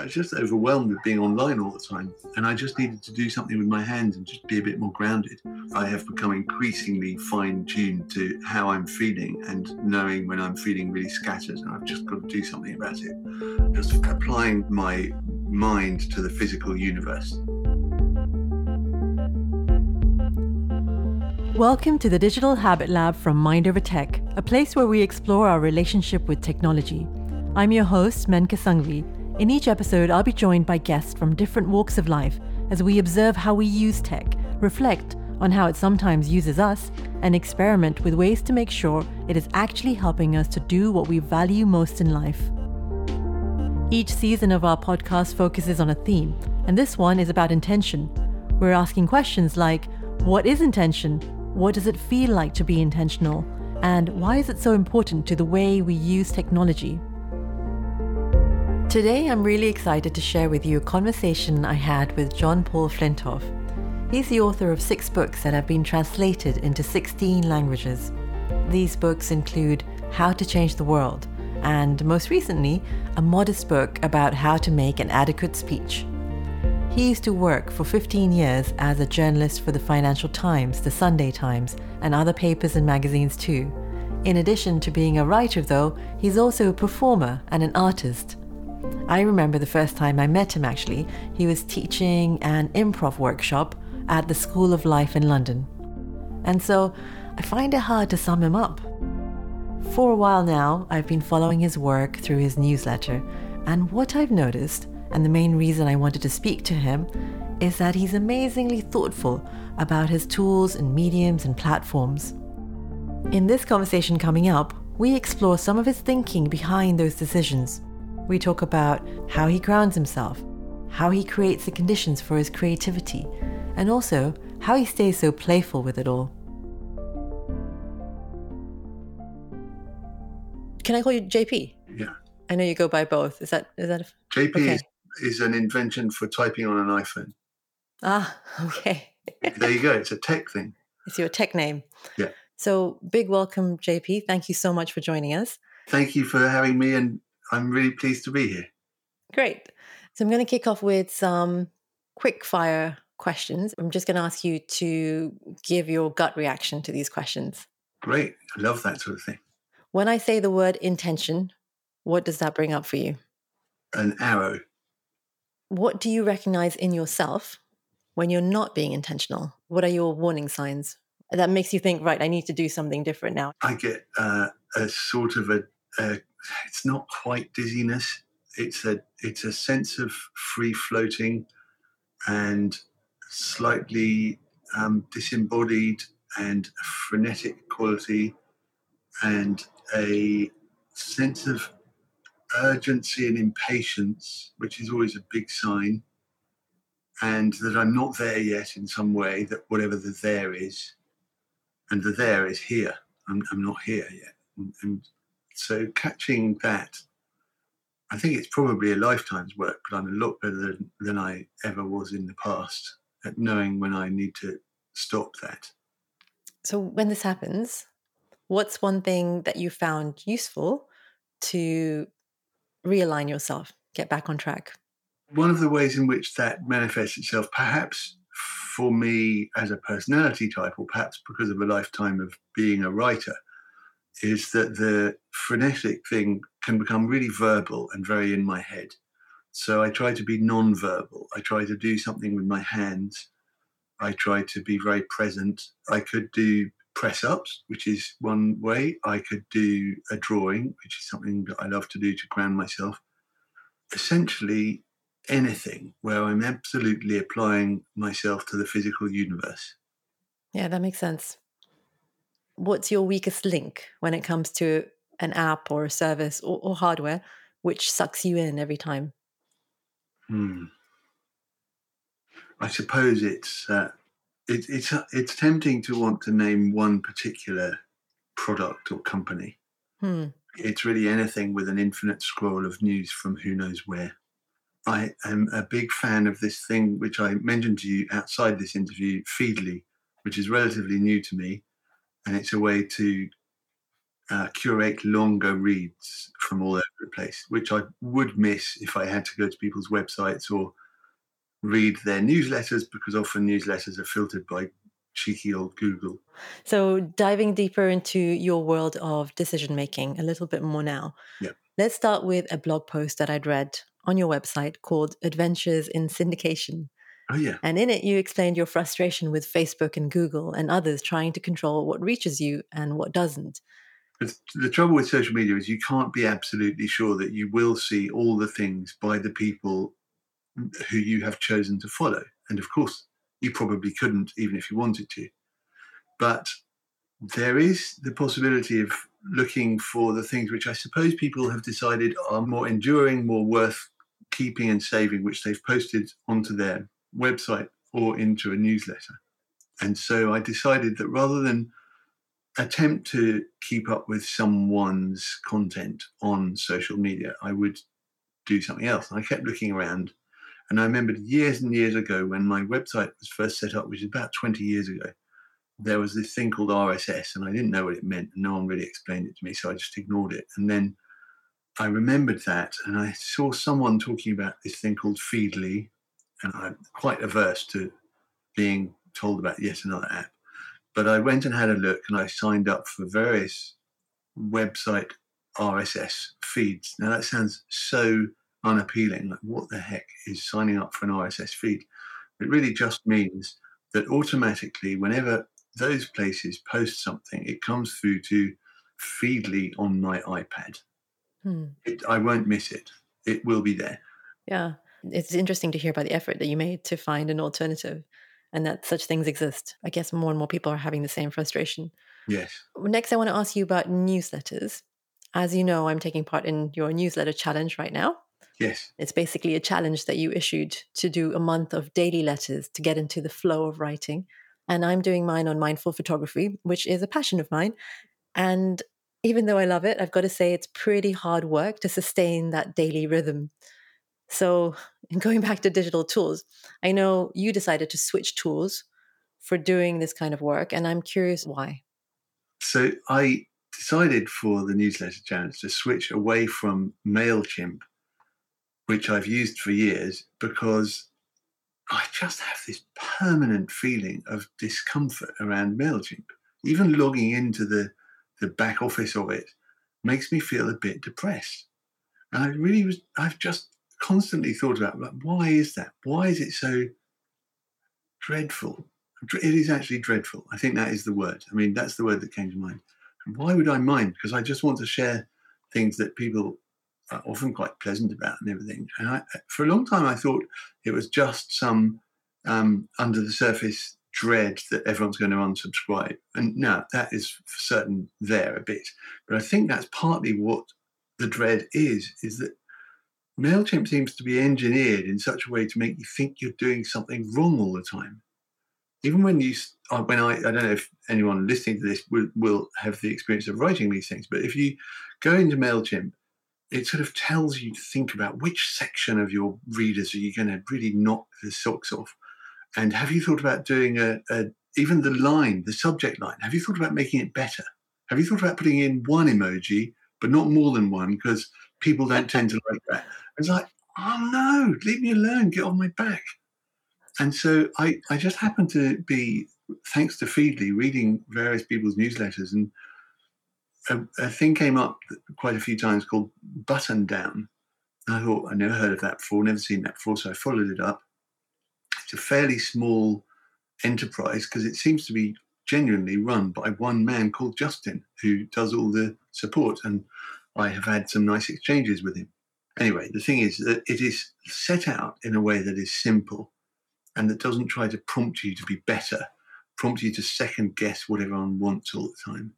I was just overwhelmed with being online all the time. And I just needed to do something with my hands and just be a bit more grounded. I have become increasingly fine tuned to how I'm feeling and knowing when I'm feeling really scattered. And I've just got to do something about it. Just applying my mind to the physical universe. Welcome to the Digital Habit Lab from Mind Over Tech, a place where we explore our relationship with technology. I'm your host, Menka Sanghvi in each episode, I'll be joined by guests from different walks of life as we observe how we use tech, reflect on how it sometimes uses us, and experiment with ways to make sure it is actually helping us to do what we value most in life. Each season of our podcast focuses on a theme, and this one is about intention. We're asking questions like What is intention? What does it feel like to be intentional? And why is it so important to the way we use technology? Today, I'm really excited to share with you a conversation I had with John Paul Flintoff. He's the author of six books that have been translated into 16 languages. These books include How to Change the World, and most recently, a modest book about how to make an adequate speech. He used to work for 15 years as a journalist for the Financial Times, the Sunday Times, and other papers and magazines too. In addition to being a writer, though, he's also a performer and an artist. I remember the first time I met him actually. He was teaching an improv workshop at the School of Life in London. And so I find it hard to sum him up. For a while now, I've been following his work through his newsletter, and what I've noticed, and the main reason I wanted to speak to him, is that he's amazingly thoughtful about his tools and mediums and platforms. In this conversation coming up, we explore some of his thinking behind those decisions we talk about how he grounds himself, how he creates the conditions for his creativity, and also how he stays so playful with it all. Can I call you JP? Yeah. I know you go by both. Is that is that a, JP okay. is, is an invention for typing on an iPhone. Ah, okay. there you go. It's a tech thing. It's your tech name. Yeah. So big welcome, JP. Thank you so much for joining us. Thank you for having me and I'm really pleased to be here. Great. So I'm going to kick off with some quick fire questions. I'm just going to ask you to give your gut reaction to these questions. Great. I love that sort of thing. When I say the word intention, what does that bring up for you? An arrow. What do you recognize in yourself when you're not being intentional? What are your warning signs that makes you think, right, I need to do something different now? I get uh, a sort of a, a it's not quite dizziness. It's a it's a sense of free floating and slightly um, disembodied and frenetic quality and a sense of urgency and impatience, which is always a big sign, and that I'm not there yet in some way, that whatever the there is, and the there is here. I'm, I'm not here yet. And, and so catching that, I think it's probably a lifetime's work, but I'm a lot better than, than I ever was in the past at knowing when I need to stop that. So when this happens, what's one thing that you found useful to realign yourself, get back on track? One of the ways in which that manifests itself, perhaps for me as a personality type, or perhaps because of a lifetime of being a writer, is that the frenetic thing can become really verbal and very in my head. So I try to be non-verbal. I try to do something with my hands. I try to be very present. I could do press ups, which is one way. I could do a drawing, which is something that I love to do to ground myself. Essentially, anything where I'm absolutely applying myself to the physical universe. Yeah, that makes sense what's your weakest link when it comes to an app or a service or, or hardware which sucks you in every time? Hmm. I suppose it's uh, it, it's uh, it's tempting to want to name one particular product or company. Hmm. It's really anything with an infinite scroll of news from who knows where. I am a big fan of this thing which I mentioned to you outside this interview, Feedly, which is relatively new to me, and it's a way to uh, curate longer reads from all over the place, which I would miss if I had to go to people's websites or read their newsletters because often newsletters are filtered by cheeky old Google. So, diving deeper into your world of decision making a little bit more now. Yeah. Let's start with a blog post that I'd read on your website called Adventures in Syndication. Oh, yeah. And in it, you explained your frustration with Facebook and Google and others trying to control what reaches you and what doesn't. But the trouble with social media is you can't be absolutely sure that you will see all the things by the people who you have chosen to follow. And of course, you probably couldn't, even if you wanted to. But there is the possibility of looking for the things which I suppose people have decided are more enduring, more worth keeping and saving, which they've posted onto their website or into a newsletter. And so I decided that rather than attempt to keep up with someone's content on social media, I would do something else. And I kept looking around. And I remembered years and years ago when my website was first set up, which is about 20 years ago, there was this thing called RSS, and I didn't know what it meant. And no one really explained it to me. So I just ignored it. And then I remembered that, and I saw someone talking about this thing called Feedly, and I'm quite averse to being told about yet another app. But I went and had a look and I signed up for various website RSS feeds. Now that sounds so unappealing. Like, what the heck is signing up for an RSS feed? It really just means that automatically, whenever those places post something, it comes through to Feedly on my iPad. Hmm. It, I won't miss it. It will be there. Yeah it's interesting to hear about the effort that you made to find an alternative and that such things exist. I guess more and more people are having the same frustration. Yes. Next, I want to ask you about newsletters. As you know, I'm taking part in your newsletter challenge right now. Yes. It's basically a challenge that you issued to do a month of daily letters to get into the flow of writing. And I'm doing mine on mindful photography, which is a passion of mine. And even though I love it, I've got to say it's pretty hard work to sustain that daily rhythm. So, going back to digital tools, I know you decided to switch tools for doing this kind of work, and I'm curious why. So, I decided for the newsletter challenge to switch away from MailChimp, which I've used for years, because I just have this permanent feeling of discomfort around MailChimp. Even logging into the, the back office of it makes me feel a bit depressed. And I really was, I've just constantly thought about like, why is that? Why is it so dreadful? It is actually dreadful. I think that is the word. I mean, that's the word that came to mind. And why would I mind? Because I just want to share things that people are often quite pleasant about and everything. And I, for a long time, I thought it was just some um, under the surface dread that everyone's going to unsubscribe. And now that is for certain there a bit. But I think that's partly what the dread is, is that MailChimp seems to be engineered in such a way to make you think you're doing something wrong all the time. Even when you, uh, when I, I don't know if anyone listening to this will, will have the experience of writing these things, but if you go into MailChimp, it sort of tells you to think about which section of your readers are you going to really knock the socks off. And have you thought about doing a, a even the line, the subject line? Have you thought about making it better? Have you thought about putting in one emoji, but not more than one, because people don't tend to like that. It's like, oh no, leave me alone, get off my back. And so I, I just happened to be, thanks to Feedly, reading various people's newsletters, and a, a thing came up quite a few times called Buttondown. I thought, I never heard of that before, never seen that before, so I followed it up. It's a fairly small enterprise because it seems to be genuinely run by one man called Justin, who does all the support. And I have had some nice exchanges with him. Anyway, the thing is that it is set out in a way that is simple and that doesn't try to prompt you to be better, prompt you to second guess what everyone wants all the time.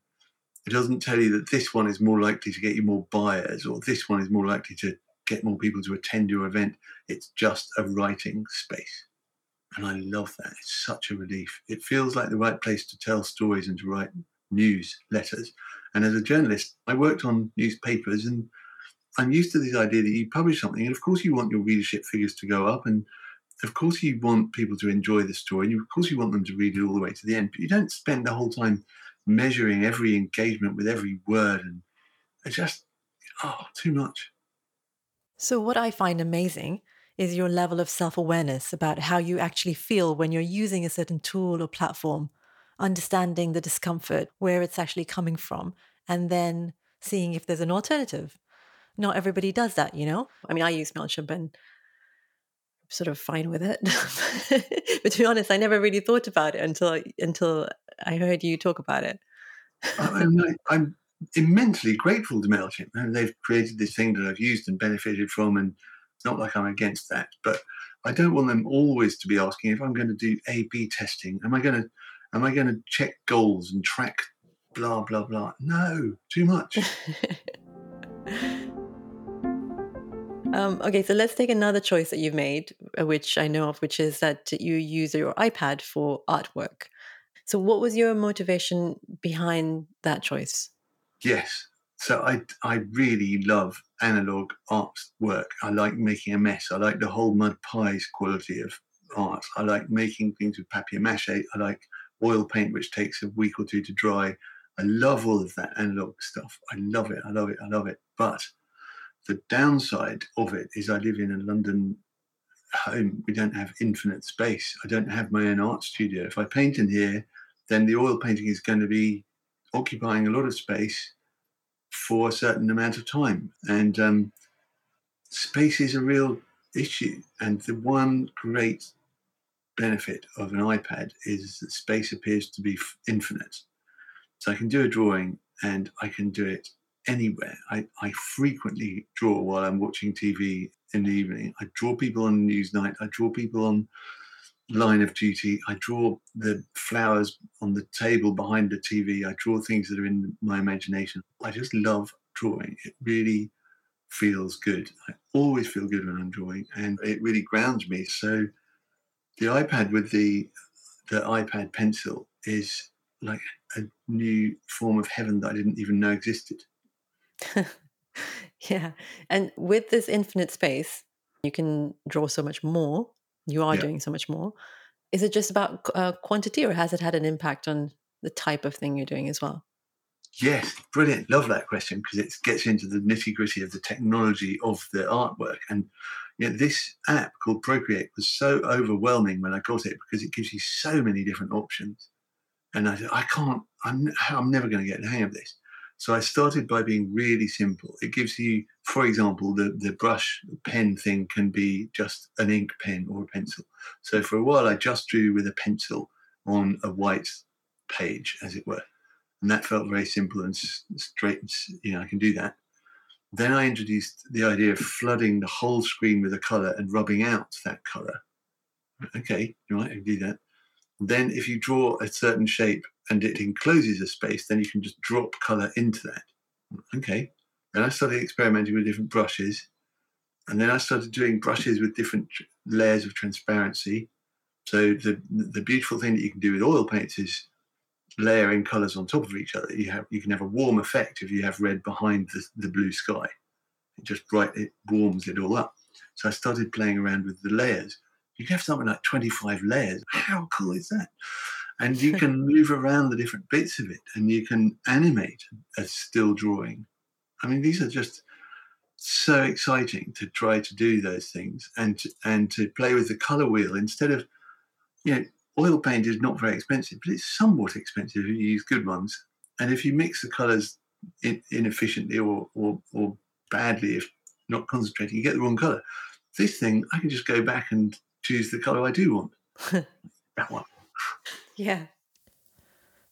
It doesn't tell you that this one is more likely to get you more buyers or this one is more likely to get more people to attend your event. It's just a writing space. And I love that. It's such a relief. It feels like the right place to tell stories and to write news letters. And as a journalist, I worked on newspapers and I'm used to this idea that you publish something, and of course you want your readership figures to go up, and of course you want people to enjoy the story, and of course you want them to read it all the way to the end. But you don't spend the whole time measuring every engagement with every word, and it's just oh, too much. So, what I find amazing is your level of self awareness about how you actually feel when you're using a certain tool or platform, understanding the discomfort, where it's actually coming from, and then seeing if there's an alternative. Not everybody does that, you know? I mean, I use MailChimp and sort of fine with it. but to be honest, I never really thought about it until until I heard you talk about it. Oh, I'm, I'm immensely grateful to MailChimp. They've created this thing that I've used and benefited from. And it's not like I'm against that. But I don't want them always to be asking if I'm going to do A B testing. Am I going to am I going to check goals and track blah blah blah? No, too much. um, okay, so let's take another choice that you've made, uh, which I know of, which is that you use your iPad for artwork. So, what was your motivation behind that choice? Yes. So I I really love analog art work. I like making a mess. I like the whole mud pies quality of art. I like making things with papier mache. I like oil paint, which takes a week or two to dry. I love all of that analog stuff. I love it. I love it. I love it. But the downside of it is I live in a London home. We don't have infinite space. I don't have my own art studio. If I paint in here, then the oil painting is going to be occupying a lot of space for a certain amount of time. And um, space is a real issue. And the one great benefit of an iPad is that space appears to be infinite. So I can do a drawing and I can do it anywhere. I, I frequently draw while I'm watching TV in the evening. I draw people on Newsnight. I draw people on line of duty. I draw the flowers on the table behind the TV. I draw things that are in my imagination. I just love drawing. It really feels good. I always feel good when I'm drawing, and it really grounds me. So the iPad with the the iPad pencil is like a new form of heaven that I didn't even know existed. yeah. And with this infinite space, you can draw so much more you are yeah. doing so much more. Is it just about uh, quantity, or has it had an impact on the type of thing you're doing as well? Yes, brilliant. Love that question because it gets into the nitty gritty of the technology of the artwork. And you know, this app called Procreate was so overwhelming when I got it because it gives you so many different options. And I, said, I can't, I'm, I'm never going to get the hang of this. So I started by being really simple. It gives you, for example, the, the brush pen thing can be just an ink pen or a pencil. So for a while, I just drew with a pencil on a white page, as it were. And that felt very simple and straight. You know, I can do that. Then I introduced the idea of flooding the whole screen with a color and rubbing out that color. Okay, you might do that. Then, if you draw a certain shape and it encloses a space, then you can just drop color into that. Okay. Then I started experimenting with different brushes. And then I started doing brushes with different layers of transparency. So the the beautiful thing that you can do with oil paints is layering colors on top of each other. You have you can have a warm effect if you have red behind the, the blue sky. It just bright it warms it all up. So I started playing around with the layers. You can have something like 25 layers. How cool is that? and you can move around the different bits of it and you can animate a still drawing. I mean, these are just so exciting to try to do those things and to, and to play with the color wheel instead of, you know, oil paint is not very expensive, but it's somewhat expensive if you use good ones. And if you mix the colors in, inefficiently or, or, or badly, if not concentrating, you get the wrong color. This thing, I can just go back and choose the color I do want. that one. Yeah.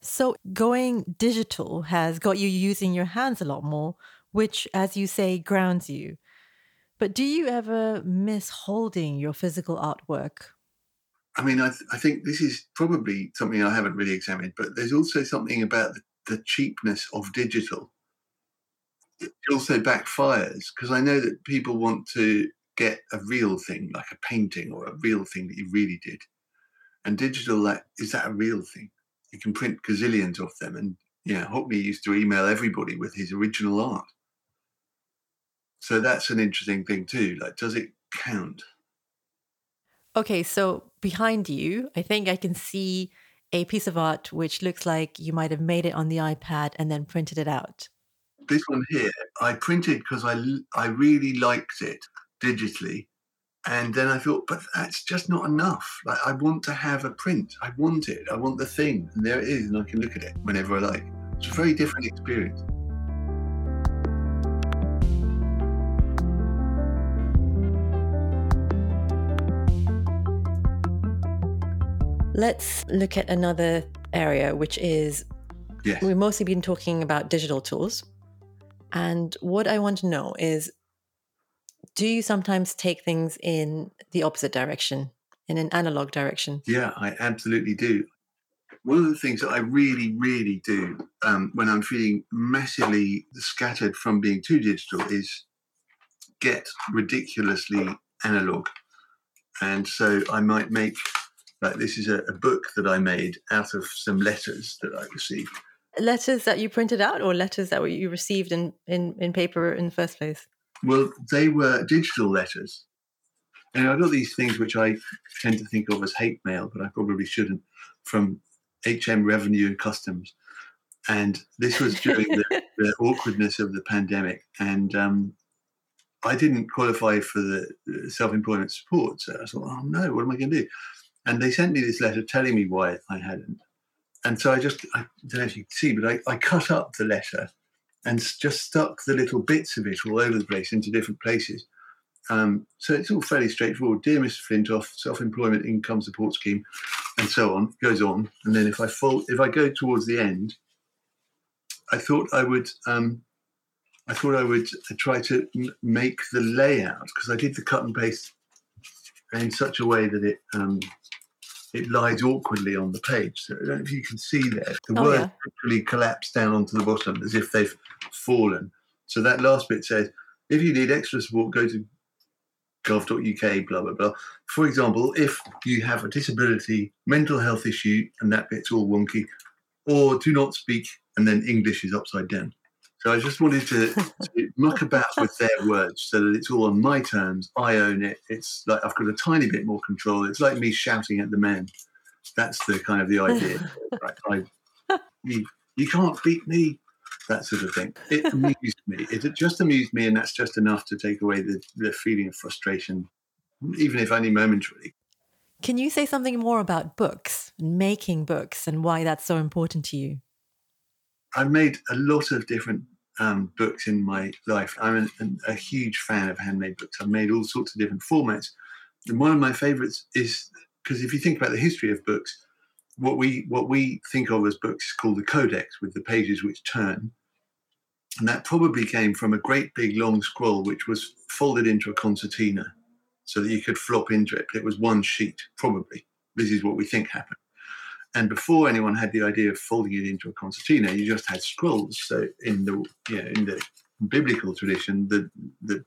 So going digital has got you using your hands a lot more, which, as you say, grounds you. But do you ever miss holding your physical artwork? I mean, I, th- I think this is probably something I haven't really examined, but there's also something about the, cheapness of digital. It also backfires because I know that people want to get a real thing, like a painting or a real thing that you really did. And digital, is that a real thing? You can print gazillions of them. And yeah, Hockney used to email everybody with his original art. So that's an interesting thing too. Like, does it count? Okay, so behind you, I think I can see a piece of art which looks like you might have made it on the iPad and then printed it out. This one here, I printed because I, I really liked it digitally. And then I thought, but that's just not enough. Like, I want to have a print. I want it. I want the thing. And there it is. And I can look at it whenever I like. It's a very different experience. Let's look at another area, which is yes. we've mostly been talking about digital tools. And what I want to know is do you sometimes take things in the opposite direction, in an analog direction? Yeah, I absolutely do. One of the things that I really, really do um, when I'm feeling massively scattered from being too digital is get ridiculously analog. And so I might make like this is a, a, book that I made out of some letters that I received. Letters that you printed out, or letters that you received in, in, in paper in the first place? Well, they were digital letters. And I got these things which I tend to think of as hate mail, but I probably shouldn't, from HM Revenue and Customs. And this was during the, the awkwardness of the pandemic. And um, I didn't qualify for the self employment support. So I thought, oh no, what am I going to do? And they sent me this letter telling me why I hadn't. And so I just, I don't know if you can see, but I, I cut up the letter and just stuck the little bits of it all over the place into different places. Um, so it's all fairly straightforward. Dear Mr. Flintoff, self-employment income support scheme, and so on goes on. And then if I fall, if I go towards the end, I thought I would, um, I thought I would try to make the layout because I did the cut and paste in such a way that it um, it lies awkwardly on the page. So I don't know if you can see there. The oh, words yeah. actually collapse down onto the bottom as if they've fallen. So that last bit says, if you need extra support, go to gov.uk, blah, blah, blah. For example, if you have a disability, mental health issue, and that bit's all wonky, or do not speak, and then English is upside down. So I just wanted to, to muck about with their words so that it's all on my terms. I own it. It's like I've got a tiny bit more control. It's like me shouting at the men. That's the kind of the idea. right? I, you, you can't beat me. That sort of thing. It amused me. It just amused me, and that's just enough to take away the, the feeling of frustration, even if only momentarily. Can you say something more about books, and making books, and why that's so important to you? I've made a lot of different um, books in my life. I'm an, an, a huge fan of handmade books. I've made all sorts of different formats. And one of my favorites is because if you think about the history of books, what we what we think of as books is called the codex, with the pages which turn. And that probably came from a great big long scroll which was folded into a concertina so that you could flop into it. It was one sheet, probably. This is what we think happened. And before anyone had the idea of folding it into a concertina, you just had scrolls. So in the you know, in the biblical tradition, the, the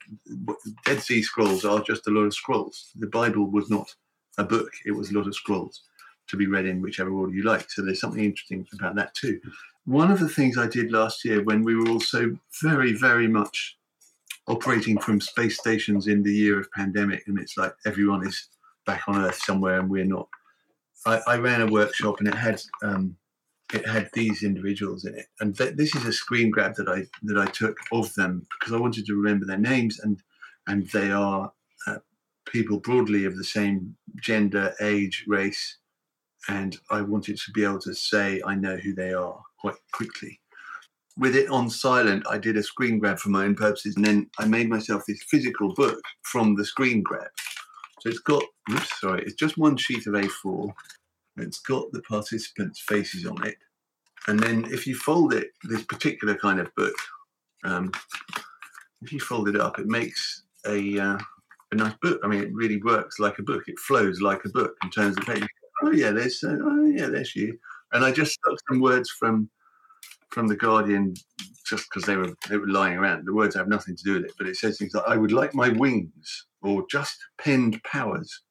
Dead Sea Scrolls are just a lot of scrolls. The Bible was not a book; it was a lot of scrolls to be read in whichever order you like. So there's something interesting about that too. One of the things I did last year when we were also very, very much operating from space stations in the year of pandemic, and it's like everyone is back on Earth somewhere and we're not I, I ran a workshop and it had um, it had these individuals in it, and th- this is a screen grab that I that I took of them because I wanted to remember their names and and they are uh, people broadly of the same gender, age, race, and I wanted to be able to say I know who they are quite quickly. With it on silent, I did a screen grab for my own purposes, and then I made myself this physical book from the screen grab. So it's got, oops, sorry, it's just one sheet of A4. It's got the participants' faces on it. And then if you fold it, this particular kind of book, um, if you fold it up, it makes a, uh, a nice book. I mean, it really works like a book. It flows like a book in terms of page. Oh yeah, there's uh, oh yeah, there's you. And I just stuck some words from from the Guardian just because they were they were lying around. The words have nothing to do with it, but it says things like, "I would like my wings," or "just penned powers,"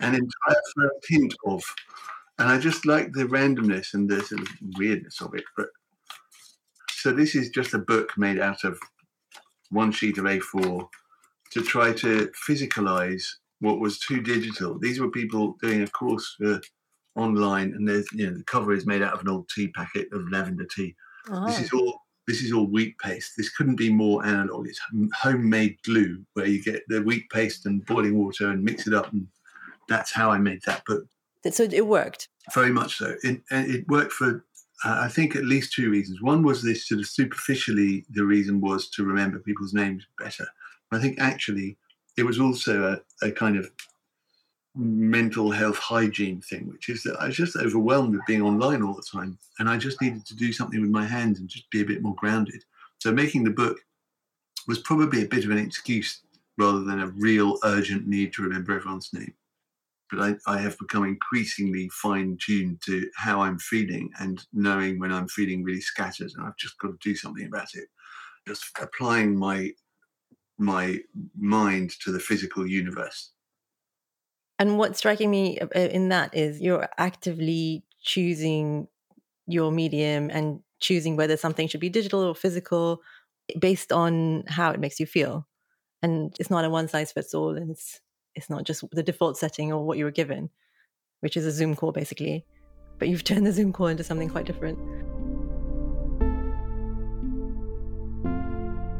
an entire hint of. And I just like the randomness and the sort of weirdness of it. But so this is just a book made out of one sheet of A4 to try to physicalize what was too digital. These were people doing a course online, and there's you know the cover is made out of an old tea packet of lavender tea. Oh. This is all this is all wheat paste. This couldn't be more analog. It's homemade glue where you get the wheat paste and boiling water and mix it up, and that's how I made that book. So it worked. Very much so. It, it worked for uh, I think at least two reasons. One was this sort of superficially, the reason was to remember people's names better. I think actually it was also a, a kind of mental health hygiene thing, which is that I was just overwhelmed with being online all the time. And I just needed to do something with my hands and just be a bit more grounded. So making the book was probably a bit of an excuse rather than a real urgent need to remember everyone's name. But I, I have become increasingly fine tuned to how I'm feeling and knowing when I'm feeling really scattered and I've just got to do something about it. Just applying my my mind to the physical universe and what's striking me uh, uh, in that is you're actively choosing your medium and choosing whether something should be digital or physical based on how it makes you feel. And it's not a one size fits all and it's it's not just the default setting or what you were given, which is a Zoom call basically. But you've turned the Zoom call into something quite different.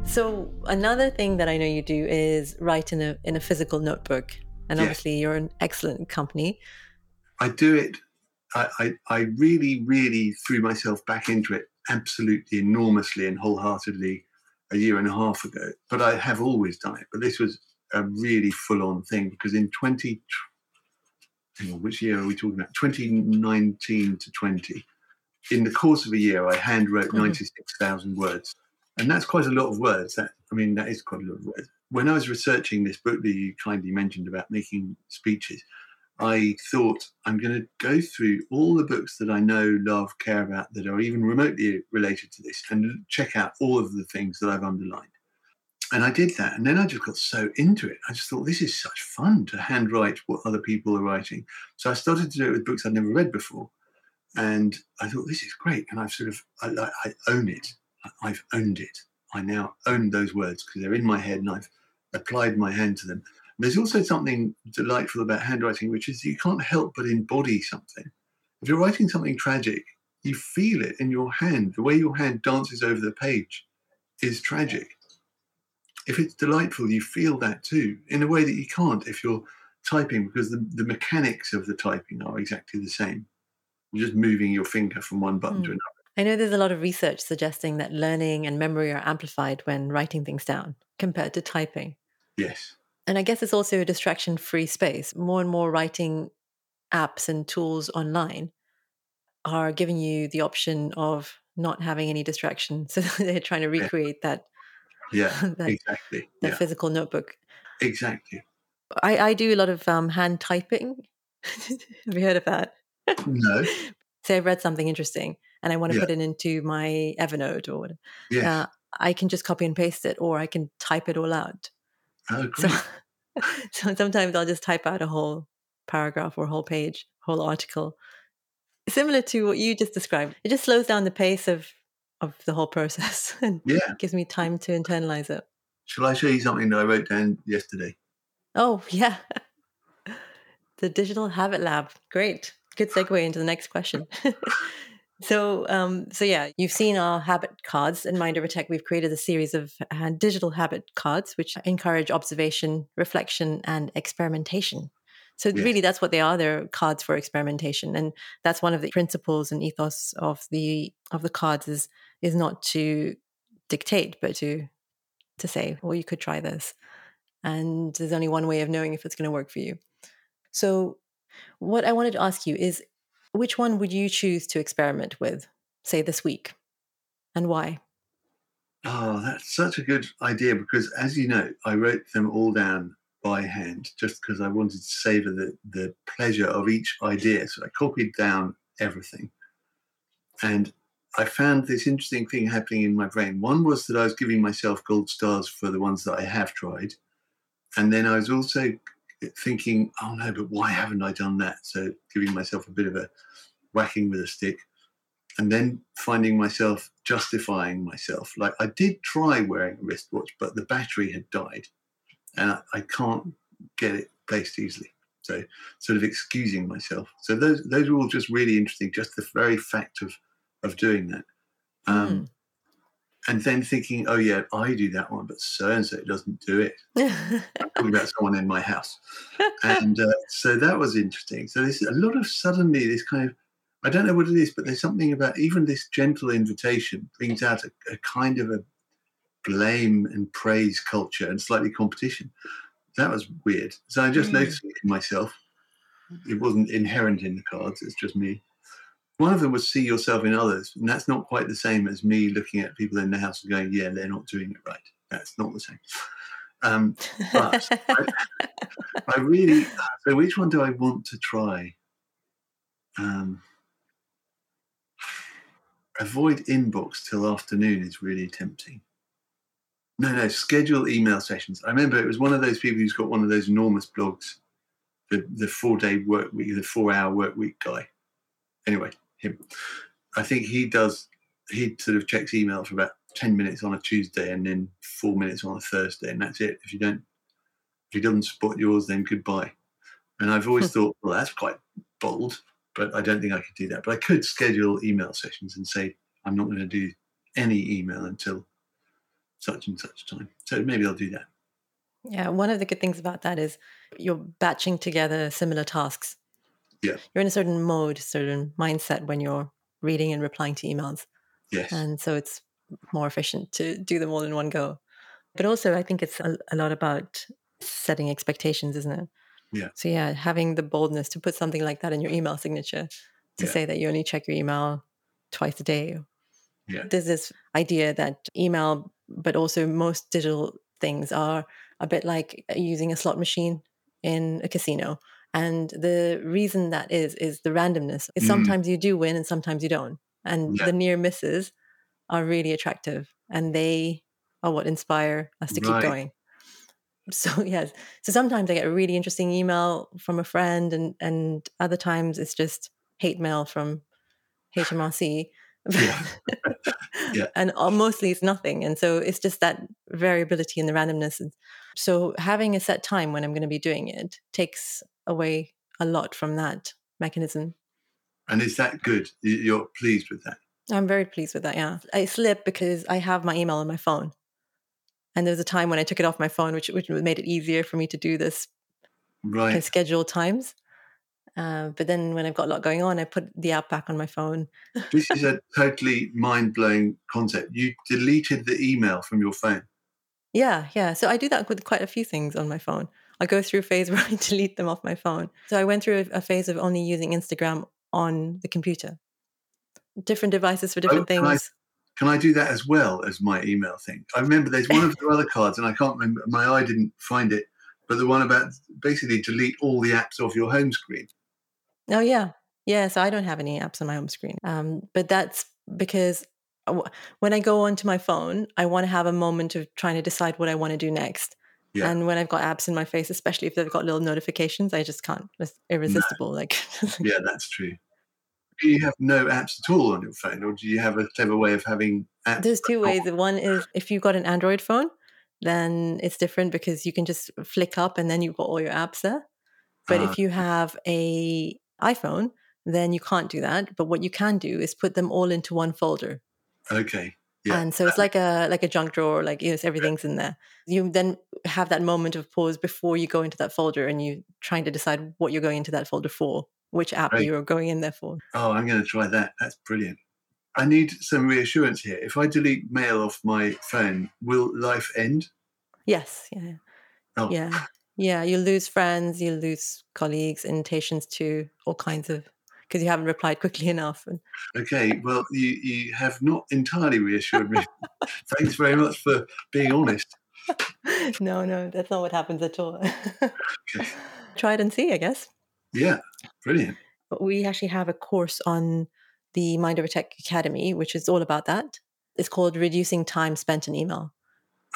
So another thing that I know you do is write in a in a physical notebook and obviously you're an excellent company. I do it. I, I, I really, really threw myself back into it absolutely enormously and wholeheartedly a year and a half ago. But I have always done it. But this was a really full-on thing because in 20, on, which year are we talking about? 2019 to 20. In the course of a year, I handwrote mm-hmm. 96,000 words. And that's quite a lot of words. That I mean, that is quite a lot of words when I was researching this book that you kindly mentioned about making speeches, I thought I'm going to go through all the books that I know, love, care about that are even remotely related to this and check out all of the things that I've underlined. And I did that. And then I just got so into it. I just thought, this is such fun to handwrite what other people are writing. So I started to do it with books I'd never read before. And I thought, this is great. And I've sort of, I, I own it. I've owned it. I now own those words because they're in my head and I've applied my hand to them. There's also something delightful about handwriting, which is you can't help but embody something. If you're writing something tragic, you feel it in your hand. The way your hand dances over the page is tragic. If it's delightful, you feel that too, in a way that you can't if you're typing, because the, the mechanics of the typing are exactly the same. You're just moving your finger from one button mm. to hmm. another. I know there's a lot of research suggesting that learning and memory are amplified when writing things down compared to typing. Yes. And I guess it's also a distraction free space. More and more writing apps and tools online are giving you the option of not having any distraction. So they're trying to recreate that. Yeah, that, exactly. The yeah. physical notebook. Exactly. I, I do a lot of um, hand typing. Have you heard of that? No. Say I've read something interesting and I want to yeah. put it into my Evernote or whatever. Yes. Uh, I can just copy and paste it or I can type it all out. Oh, great. So, so sometimes I'll just type out a whole paragraph or a whole page, whole article. Similar to what you just described. It just slows down the pace of of the whole process and yeah. gives me time to internalize it. Shall I show you something that I wrote down yesterday? Oh, yeah. the Digital Habit Lab. Great. Good segue into the next question. So, um, so yeah, you've seen our habit cards in Mind Over Tech. We've created a series of uh, digital habit cards, which encourage observation, reflection, and experimentation. So yes. really, that's what they are. They're cards for experimentation, and that's one of the principles and ethos of the of the cards is is not to dictate, but to to say, well, you could try this, and there's only one way of knowing if it's going to work for you. So, what I wanted to ask you is which one would you choose to experiment with, say this week, and why? Oh, that's such a good idea because, as you know, I wrote them all down by hand just because I wanted to savor the, the pleasure of each idea. So I copied down everything. And I found this interesting thing happening in my brain. One was that I was giving myself gold stars for the ones that I have tried. And then I was also thinking, oh no, but why haven't I done that? So giving myself a bit of a whacking with a stick. And then finding myself justifying myself. Like I did try wearing a wristwatch, but the battery had died and I, I can't get it placed easily. So sort of excusing myself. So those those are all just really interesting. Just the very fact of of doing that. Um, mm. And then thinking, oh yeah, I do that one, but so and so doesn't do it. I'm talking about someone in my house, and uh, so that was interesting. So there's a lot of suddenly this kind of I don't know what it is, but there's something about even this gentle invitation brings out a, a kind of a blame and praise culture and slightly competition. That was weird. So I just mm. noticed it in myself. It wasn't inherent in the cards, it's just me. One of them was see yourself in others. And that's not quite the same as me looking at people in the house and going, yeah, they're not doing it right. That's not the same. Um, but I, I, really, so which one do I want to try? Um, avoid inbox till afternoon is really tempting. No, no, schedule email sessions. I remember it was one of those people who's got one of those enormous blogs, the, the four day work week, the four hour work week guy. Anyway, him. I think he does, he sort of checks email for about 10 minutes on a Tuesday and then four minutes on a Thursday, and that's it. If you don't, if he doesn't spot yours, then goodbye. And I've always thought, well, that's quite bold, but I don't think I could do that. But I could schedule email sessions and say, I'm not going to do any email until such and such time. So maybe I'll do that. Yeah, one of the good things about that is you're batching together similar tasks. Yeah. You're in a certain mode, certain mindset when you're reading and replying to emails. Yes. And so it's more efficient to do them all in one go. But also, I think it's a, a lot about setting expectations, isn't it? Yeah. So, yeah, having the boldness to put something like that in your email signature to yeah. say that you only check your email twice a day. Yeah. There's this idea that email but also most digital things are a bit like uh, using a slot machine in a casino. And the reason that is is the randomness. Is mm. sometimes you do win and sometimes you don't. And yeah. the near misses are really attractive and they are what inspire us to right. keep going. So yes. So sometimes I get a really interesting email from a friend and and other times it's just hate mail from HMRC yeah. yeah. and uh, mostly it's nothing. And so it's just that variability and the randomness. So having a set time when I'm going to be doing it takes away a lot from that mechanism. And is that good? You're pleased with that? I'm very pleased with that. Yeah. I slip because I have my email on my phone. And there was a time when I took it off my phone, which, which made it easier for me to do this right. scheduled times. Uh, but then when I've got a lot going on, I put the app back on my phone. this is a totally mind blowing concept. You deleted the email from your phone. Yeah, yeah. So I do that with quite a few things on my phone. I go through a phase where I delete them off my phone. So I went through a, a phase of only using Instagram on the computer. Different devices for different oh, things. Can I, can I do that as well as my email thing? I remember there's one of the other cards, and I can't remember. My eye didn't find it, but the one about basically delete all the apps off your home screen. Oh yeah, yeah. So I don't have any apps on my home screen, um, but that's because when I go onto my phone, I want to have a moment of trying to decide what I want to do next. Yeah. And when I've got apps in my face, especially if they've got little notifications, I just can't. It's irresistible. No. Like yeah, that's true. Do you have no apps at all on your phone, or do you have a clever way of having apps? There's two ways. One is if you've got an Android phone, then it's different because you can just flick up and then you've got all your apps there. But uh, if you have a iPhone, then you can't do that. But what you can do is put them all into one folder. Okay. Yeah. And so it's like a like a junk drawer, like yes, everything's in there. You then have that moment of pause before you go into that folder, and you trying to decide what you're going into that folder for, which app right. you're going in there for. Oh, I'm going to try that. That's brilliant. I need some reassurance here. If I delete mail off my phone, will life end? Yes. Yeah. Oh. Yeah. Yeah, you lose friends, you lose colleagues, invitations to all kinds of because you haven't replied quickly enough. Okay, well, you, you have not entirely reassured me. Thanks very much for being honest. no, no, that's not what happens at all. okay. Try it and see, I guess. Yeah, brilliant. But we actually have a course on the Mind Over Tech Academy, which is all about that. It's called Reducing Time Spent in Email.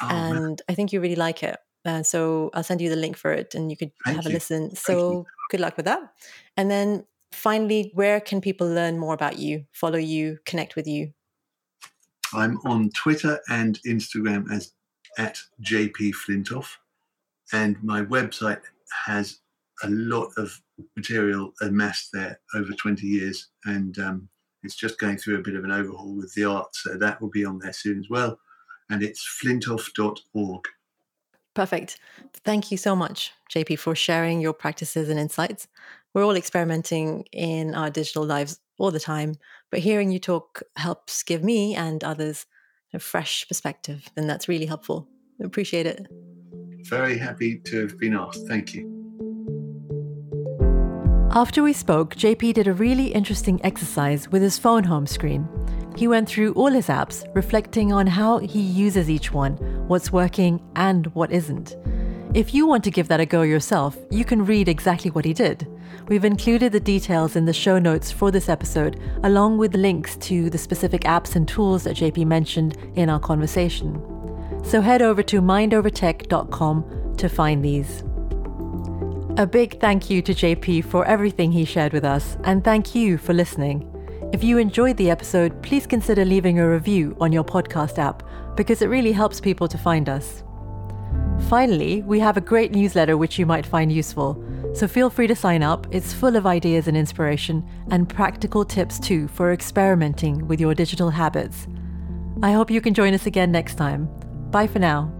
Oh, and man. I think you really like it. Uh, so I'll send you the link for it and you could Thank have you. a listen. So good luck with that. And then finally, where can people learn more about you, follow you, connect with you? I'm on Twitter and Instagram as at JP Flintoff. And my website has a lot of material amassed there over 20 years, and um, it's just going through a bit of an overhaul with the art. So that will be on there soon as well. And it's flintoff.org. Perfect. Thank you so much, JP, for sharing your practices and insights. We're all experimenting in our digital lives all the time, but hearing you talk helps give me and others a fresh perspective, and that's really helpful. Appreciate it. Very happy to have been asked. Thank you. After we spoke, JP did a really interesting exercise with his phone home screen. He went through all his apps, reflecting on how he uses each one, what's working, and what isn't. If you want to give that a go yourself, you can read exactly what he did. We've included the details in the show notes for this episode, along with links to the specific apps and tools that JP mentioned in our conversation. So head over to mindovertech.com to find these. A big thank you to JP for everything he shared with us, and thank you for listening. If you enjoyed the episode, please consider leaving a review on your podcast app because it really helps people to find us. Finally, we have a great newsletter which you might find useful, so feel free to sign up. It's full of ideas and inspiration, and practical tips too for experimenting with your digital habits. I hope you can join us again next time. Bye for now.